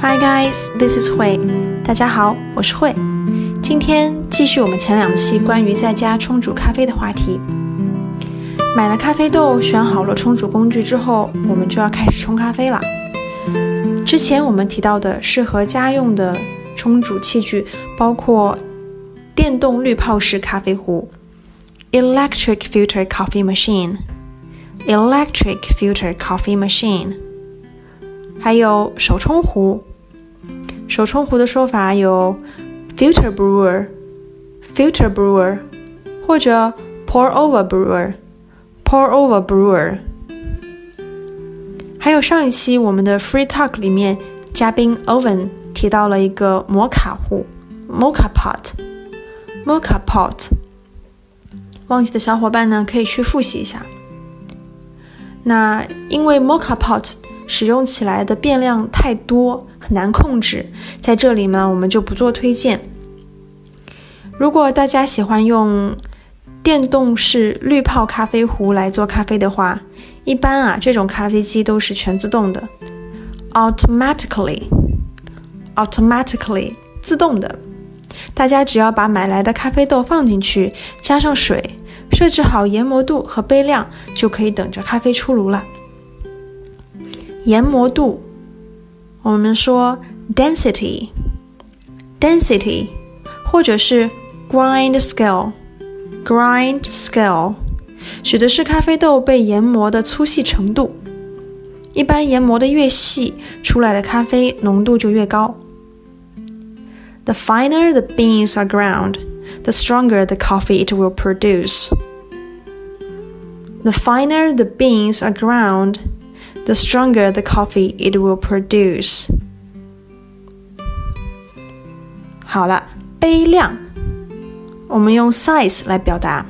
Hi guys, this is 慧。大家好，我是慧。今天继续我们前两期关于在家冲煮咖啡的话题。买了咖啡豆，选好了冲煮工具之后，我们就要开始冲咖啡了。之前我们提到的适合家用的冲煮器具包括电动滤泡式咖啡壶 （electric filter coffee machine），electric filter coffee machine，还有手冲壶。手冲壶的说法有 filter brewer、filter brewer，或者 pour over brewer、pour over brewer。还有上一期我们的 free talk 里面，嘉宾 Owen 提到了一个摩卡壶 （mocha pot）。mocha pot，忘记的小伙伴呢可以去复习一下。那因为 mocha pot 使用起来的变量太多。很难控制，在这里呢，我们就不做推荐。如果大家喜欢用电动式滤泡咖啡壶来做咖啡的话，一般啊，这种咖啡机都是全自动的，automatically，automatically 自动的。大家只要把买来的咖啡豆放进去，加上水，设置好研磨度和杯量，就可以等着咖啡出炉了。研磨度。我们说 density，density，或者是 grind scale，grind scale，指的是咖啡豆被研磨的粗细程度。一般研磨的越细，出来的咖啡浓度就越高。The finer the beans are ground, the stronger the coffee it will produce. The finer the beans are ground, The stronger the coffee it will produce. 好了，杯量，我们用 size 来表达，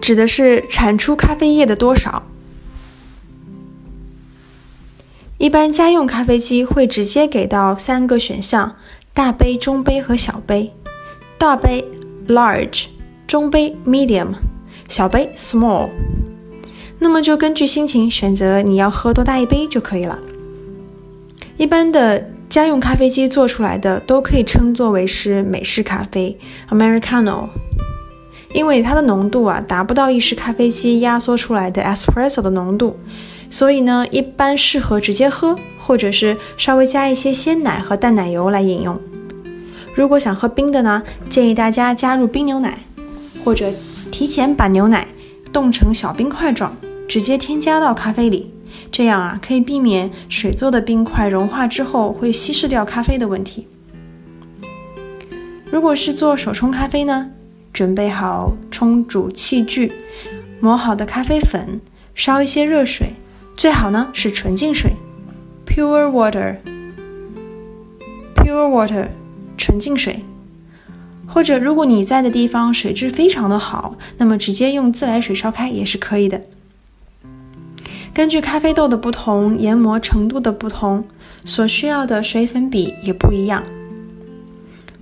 指的是产出咖啡液的多少。一般家用咖啡机会直接给到三个选项：大杯、中杯和小杯。大杯 large，中杯 medium，小杯 small。那么就根据心情选择你要喝多大一杯就可以了。一般的家用咖啡机做出来的都可以称作为是美式咖啡 （Americano），因为它的浓度啊达不到意式咖啡机压缩出来的 espresso 的浓度，所以呢一般适合直接喝，或者是稍微加一些鲜奶和淡奶油来饮用。如果想喝冰的呢，建议大家加入冰牛奶，或者提前把牛奶冻成小冰块状。直接添加到咖啡里，这样啊可以避免水做的冰块融化之后会稀释掉咖啡的问题。如果是做手冲咖啡呢，准备好冲煮器具，磨好的咖啡粉，烧一些热水，最好呢是纯净水，pure water，pure water，纯净水。或者如果你在的地方水质非常的好，那么直接用自来水烧开也是可以的。根据咖啡豆的不同、研磨程度的不同，所需要的水粉比也不一样。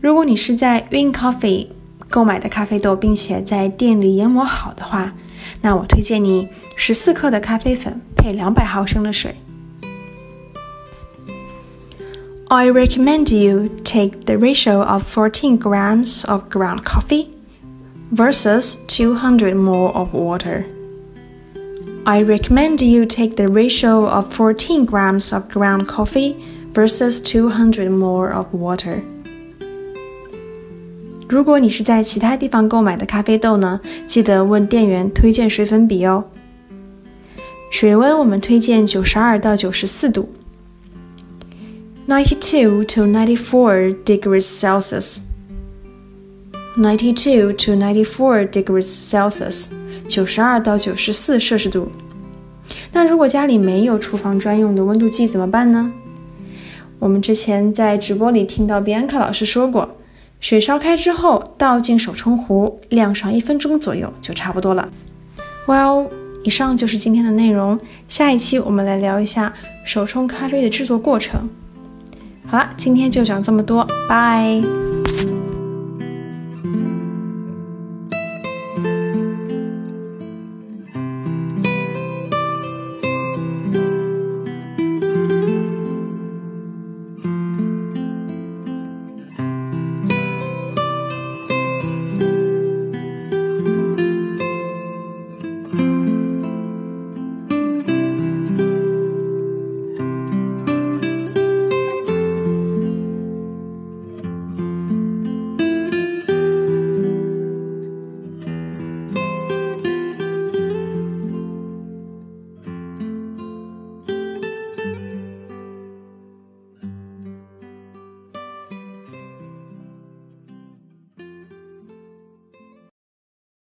如果你是在 Win Coffee 购买的咖啡豆，并且在店里研磨好的话，那我推荐你十四克的咖啡粉配两百毫升的水。I recommend you take the ratio of 14 grams of ground coffee versus 200 more of water. I recommend you take the ratio of 14 grams of ground coffee versus 200 more of water. 如果你是在其他地方购买的咖啡豆呢，记得问店员推荐水粉比哦。水温我们推荐九十二到九十四度，ninety-two to ninety-four degrees Celsius。 Ninety-two to ninety-four degrees Celsius。九十二到九十四摄氏度。那如果家里没有厨房专用的温度计怎么办呢？我们之前在直播里听到比安卡老师说过，水烧开之后倒进手冲壶，晾上一分钟左右就差不多了。Well，以上就是今天的内容。下一期我们来聊一下手冲咖啡的制作过程。好了，今天就讲这么多，拜。